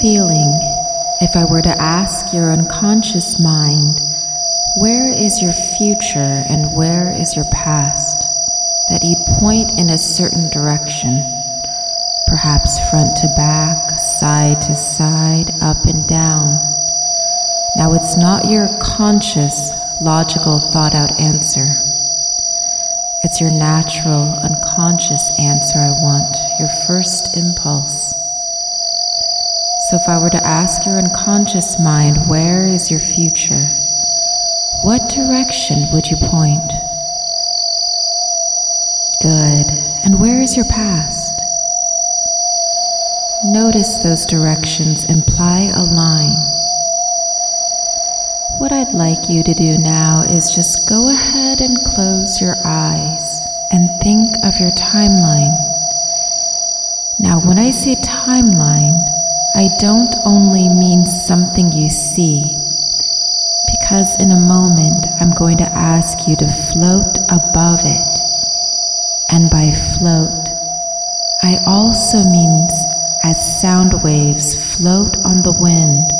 Feeling if I were to ask your unconscious mind, where is your future and where is your past, that you'd point in a certain direction, perhaps front to back, side to side, up and down. Now it's not your conscious, logical, thought out answer. It's your natural, unconscious answer I want, your first impulse. So if I were to ask your unconscious mind, where is your future? What direction would you point? Good. And where is your past? Notice those directions imply a line. What I'd like you to do now is just go ahead and close your eyes and think of your timeline. Now, when I say timeline, I don't only mean something you see, because in a moment I'm going to ask you to float above it. And by float, I also mean as sound waves float on the wind,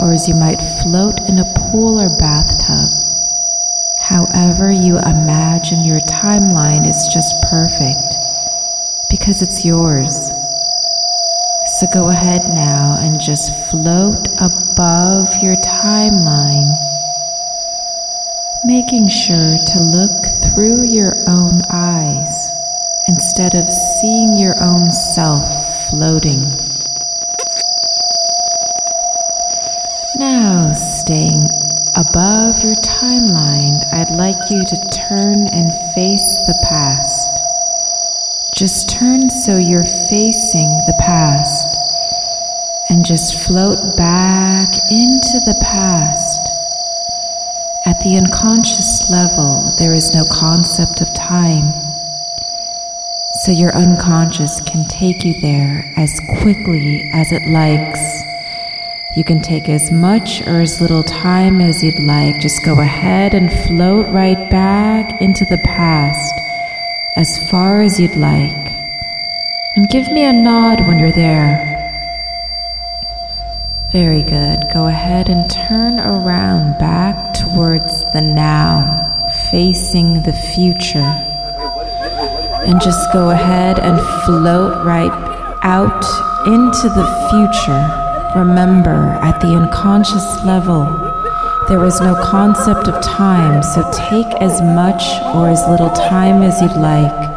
or as you might float in a pool or bathtub. However, you imagine your timeline is just perfect because it's yours. So go ahead now and just float above your timeline, making sure to look through your own eyes instead of seeing your own self floating. Now, staying above your timeline, I'd like you to turn and face the past. Just turn so you're facing the past and just float back into the past. At the unconscious level, there is no concept of time. So your unconscious can take you there as quickly as it likes. You can take as much or as little time as you'd like. Just go ahead and float right back into the past as far as you'd like. And give me a nod when you're there. Very good. Go ahead and turn around back towards the now, facing the future. And just go ahead and float right out into the future. Remember, at the unconscious level, there is no concept of time, so take as much or as little time as you'd like.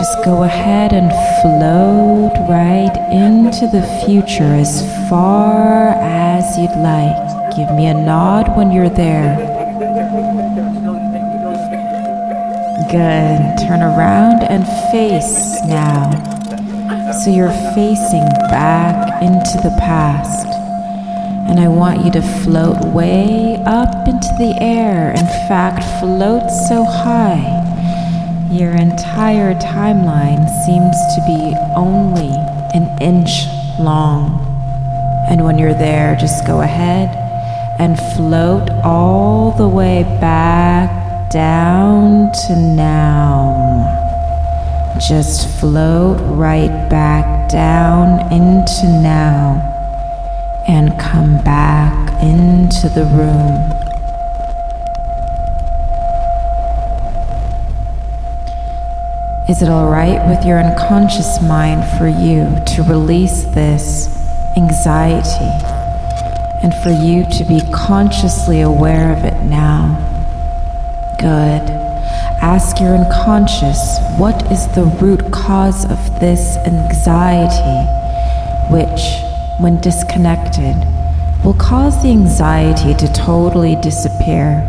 Just go ahead and float right into the future as far as you'd like. Give me a nod when you're there. Good. Turn around and face now. So you're facing back into the past. And I want you to float way up into the air. In fact, float so high. Your entire timeline seems to be only an inch long. And when you're there, just go ahead and float all the way back down to now. Just float right back down into now and come back into the room. Is it alright with your unconscious mind for you to release this anxiety and for you to be consciously aware of it now? Good. Ask your unconscious what is the root cause of this anxiety, which when disconnected, will cause the anxiety to totally disappear.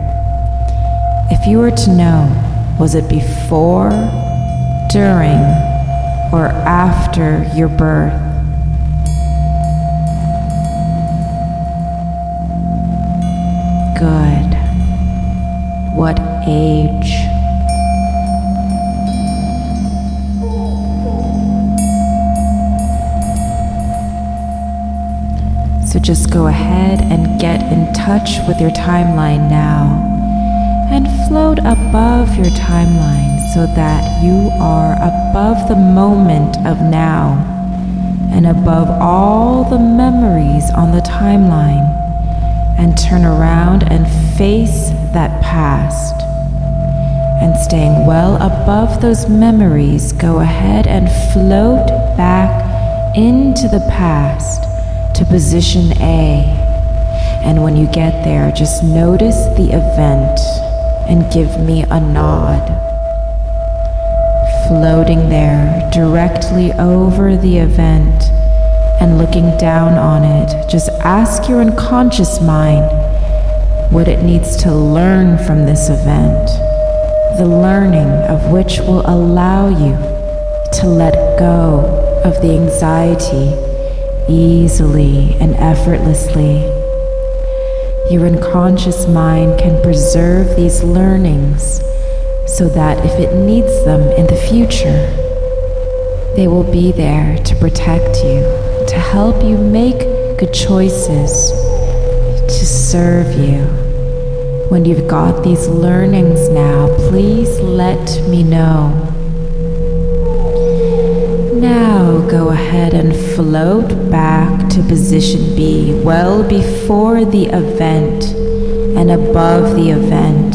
If you were to know, was it before, during, or after your birth? Good. What age? So just go ahead and get in touch with your timeline now and float above your timeline so that you are above the moment of now and above all the memories on the timeline, and turn around and face that past. And staying well above those memories, go ahead and float back into the past to position A. And when you get there, just notice the event and give me a nod floating there directly over the event and looking down on it, just ask your unconscious mind what it needs to learn from this event, the learning of which will allow you to let go of the anxiety easily and effortlessly. Your unconscious mind can preserve these learnings so that if it needs them in the future, they will be there to protect you, to help you make good choices, to serve you. When you've got these learnings now, please let me know. Now go ahead and float back to position B, well before the event and above the event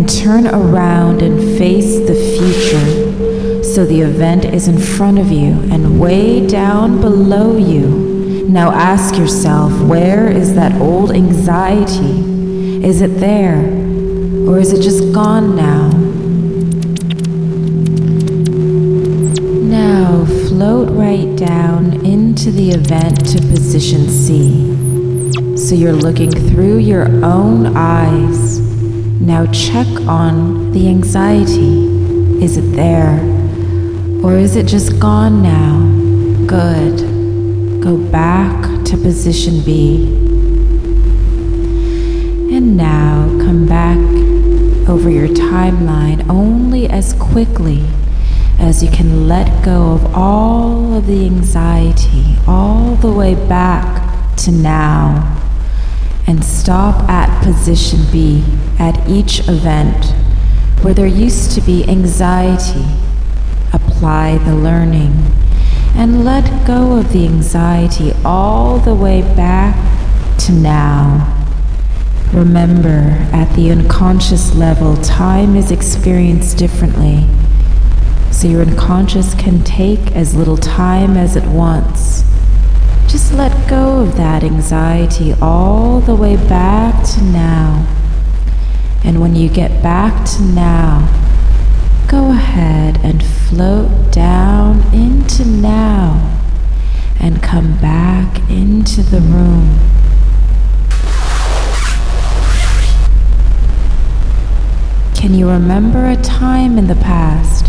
and turn around and face the future so the event is in front of you and way down below you. Now ask yourself where is that old anxiety? Is it there or is it just gone now? Now float right down into the event to position C. So you're looking through your own eyes now check on the anxiety. Is it there? Or is it just gone now? Good. Go back to position B. And now come back over your timeline only as quickly as you can let go of all of the anxiety all the way back to now and stop at position B at each event where there used to be anxiety. Apply the learning and let go of the anxiety all the way back to now. Remember, at the unconscious level, time is experienced differently. So your unconscious can take as little time as it wants just let go of that anxiety all the way back to now. And when you get back to now, go ahead and float down into now and come back into the room. Can you remember a time in the past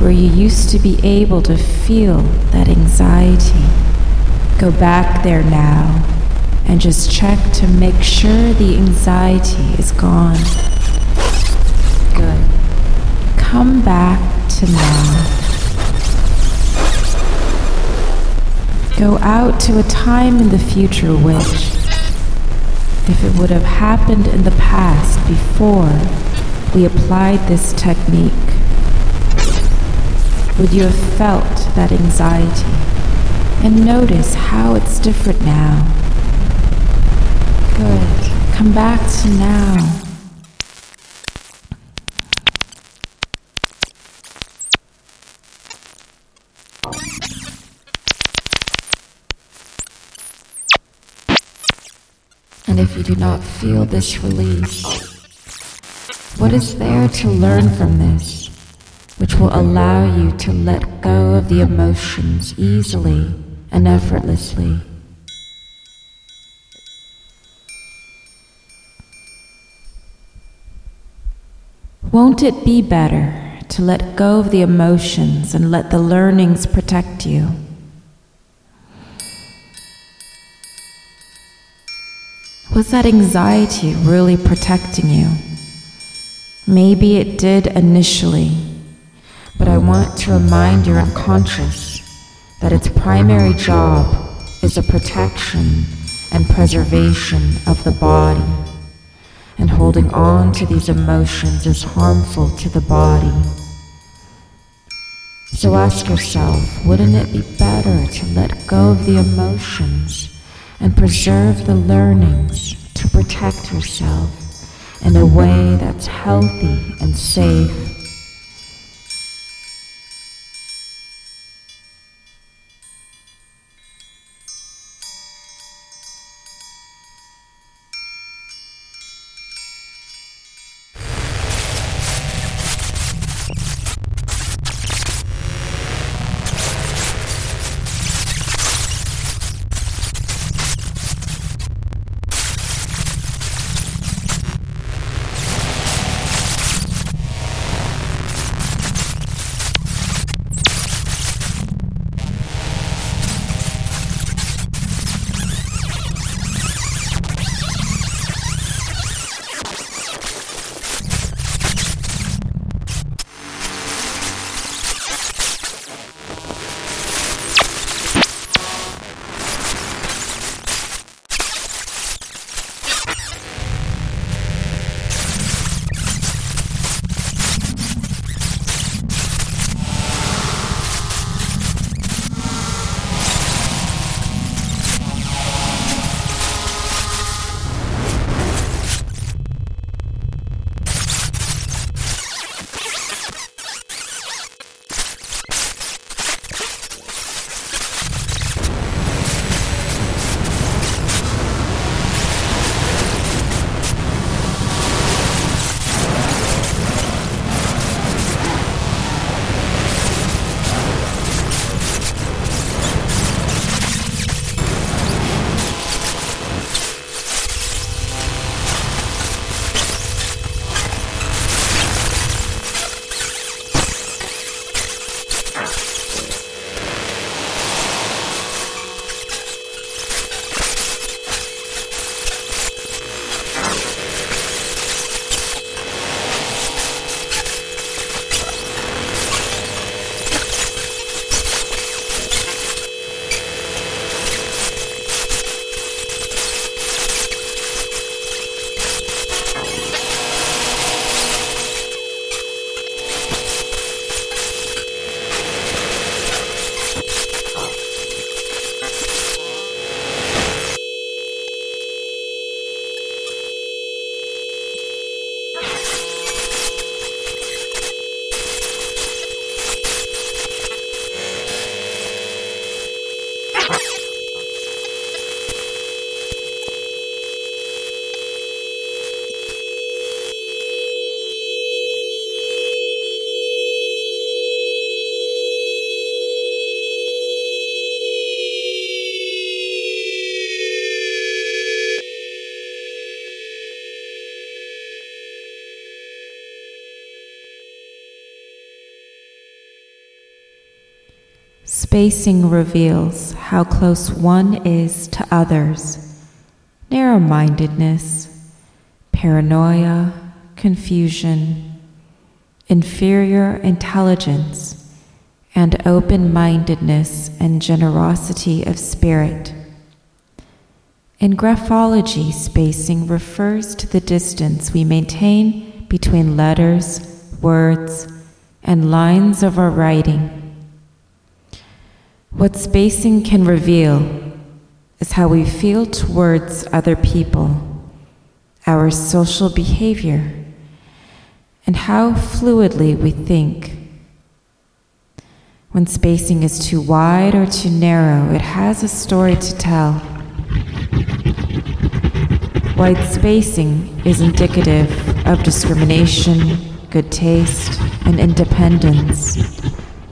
where you used to be able to feel that anxiety? Go back there now and just check to make sure the anxiety is gone. Good. Come back to now. Go out to a time in the future which, if it would have happened in the past before we applied this technique, would you have felt that anxiety? and notice how it's different now. Good. Come back to now. And if you do not feel this release, what is there to learn from this, which will allow you to let go of the emotions easily and effortlessly. Won't it be better to let go of the emotions and let the learnings protect you? Was that anxiety really protecting you? Maybe it did initially, but I want to remind your unconscious that its primary job is the protection and preservation of the body, and holding on to these emotions is harmful to the body. So ask yourself, wouldn't it be better to let go of the emotions and preserve the learnings to protect yourself in a way that's healthy and safe? Spacing reveals how close one is to others. Narrow mindedness, paranoia, confusion, inferior intelligence, and open mindedness and generosity of spirit. In graphology, spacing refers to the distance we maintain between letters, words, and lines of our writing. What spacing can reveal is how we feel towards other people, our social behavior, and how fluidly we think. When spacing is too wide or too narrow, it has a story to tell. Wide spacing is indicative of discrimination, good taste, and independence.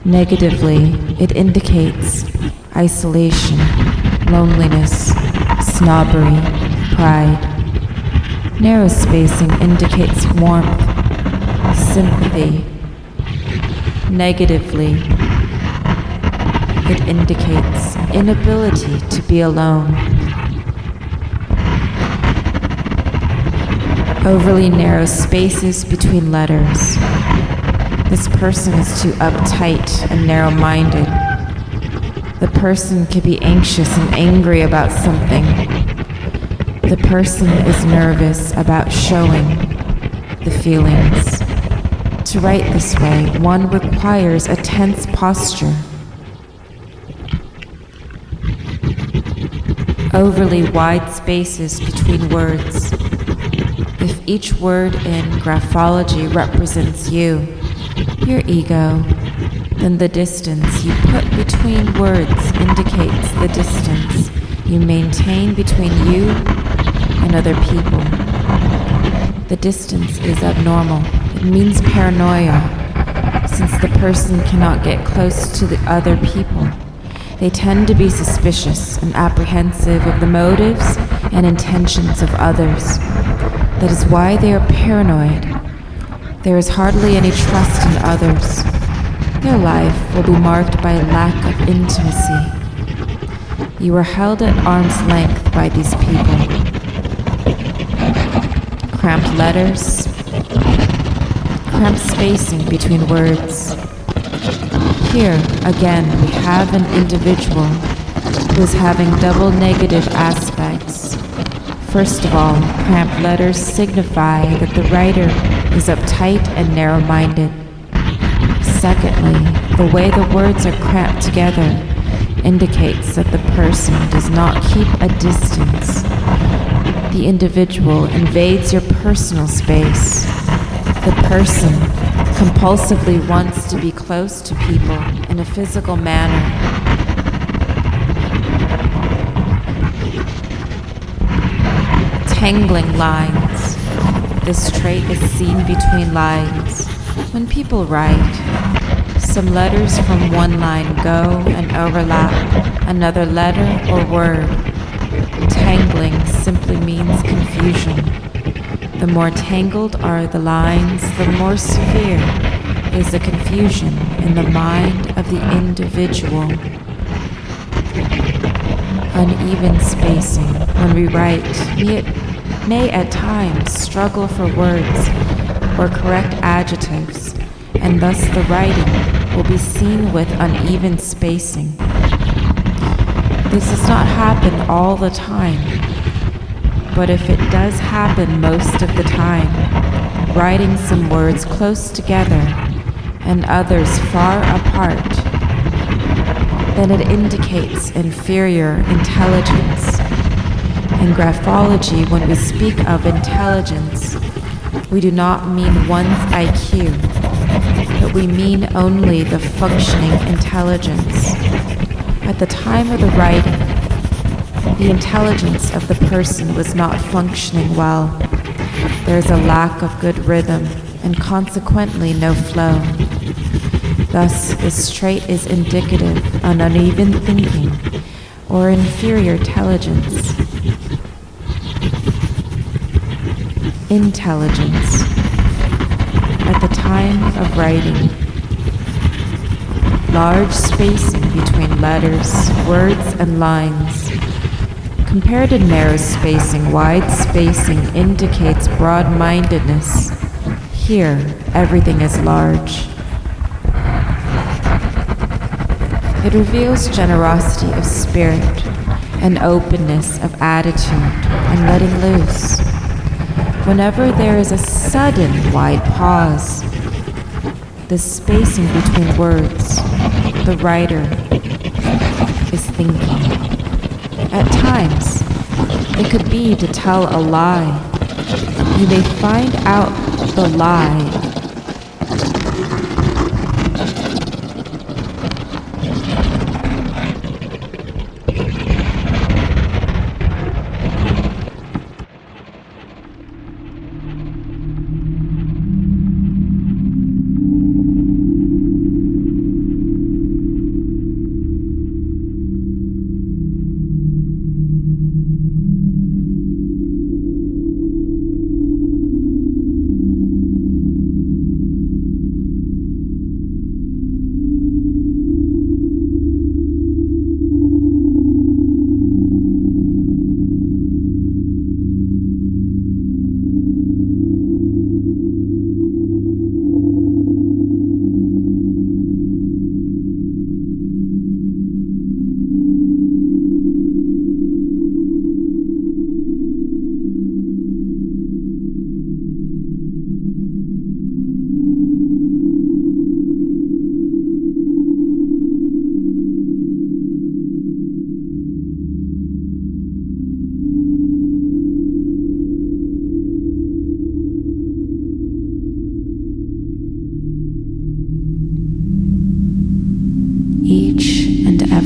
Negatively, it indicates isolation, loneliness, snobbery, pride. Narrow spacing indicates warmth, sympathy. Negatively, it indicates inability to be alone. Overly narrow spaces between letters this person is too uptight and narrow minded. The person could be anxious and angry about something. The person is nervous about showing the feelings. To write this way, one requires a tense posture. Overly wide spaces between words. If each word in graphology represents you, your ego, then the distance you put between words indicates the distance you maintain between you and other people. The distance is abnormal. It means paranoia, since the person cannot get close to the other people. They tend to be suspicious and apprehensive of the motives and intentions of others. That is why they are paranoid. There is hardly any trust in others. Their life will be marked by a lack of intimacy. You are held at arm's length by these people. Cramped letters, cramped spacing between words. Here, again, we have an individual who is having double negative aspects. First of all, cramped letters signify that the writer is uptight and narrow minded. Secondly, the way the words are cramped together indicates that the person does not keep a distance. The individual invades your personal space. The person compulsively wants to be close to people in a physical manner. Tangling lines. This trait is seen between lines. When people write, some letters from one line go and overlap another letter or word. Tangling simply means confusion. The more tangled are the lines, the more severe is the confusion in the mind of the individual. Uneven spacing when we write may, may at times struggle for words or correct adjectives, and thus the writing will be seen with uneven spacing. This does not happen all the time, but if it does happen most of the time, writing some words close together and others far apart, then it indicates inferior intelligence. In graphology, when we speak of intelligence, we do not mean one's IQ but we mean only the functioning intelligence. At the time of the writing, the intelligence of the person was not functioning well. There is a lack of good rhythm and consequently no flow. Thus, this trait is indicative of uneven thinking or inferior intelligence. Intelligence at the time of writing. Large spacing between letters, words, and lines. Compared to narrow spacing, wide spacing indicates broad mindedness. Here, everything is large. It reveals generosity of spirit and openness of attitude and letting loose. Whenever there is a sudden wide pause, the spacing between words, the writer is thinking. At times, it could be to tell a lie. You may find out the lie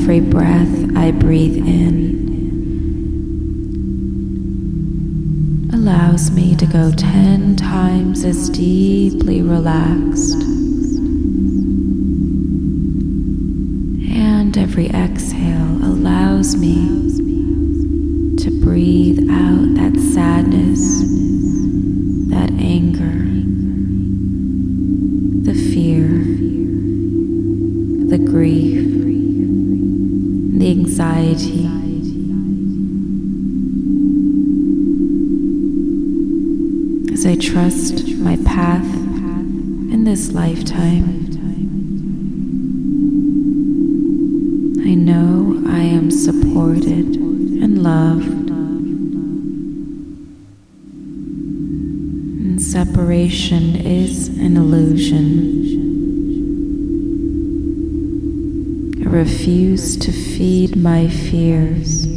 I breathe in allows me to go 10 times as deeply relaxed. And every exhale allows me to breathe out that sadness, that anger, path in this lifetime. I know I am supported and loved. And separation is an illusion. I refuse to feed my fears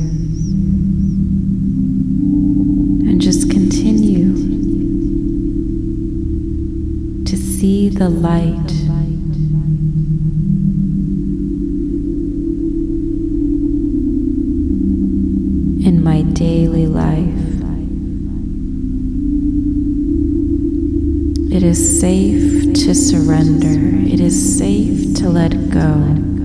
the light in my daily life. It is safe to surrender. It is safe to let go.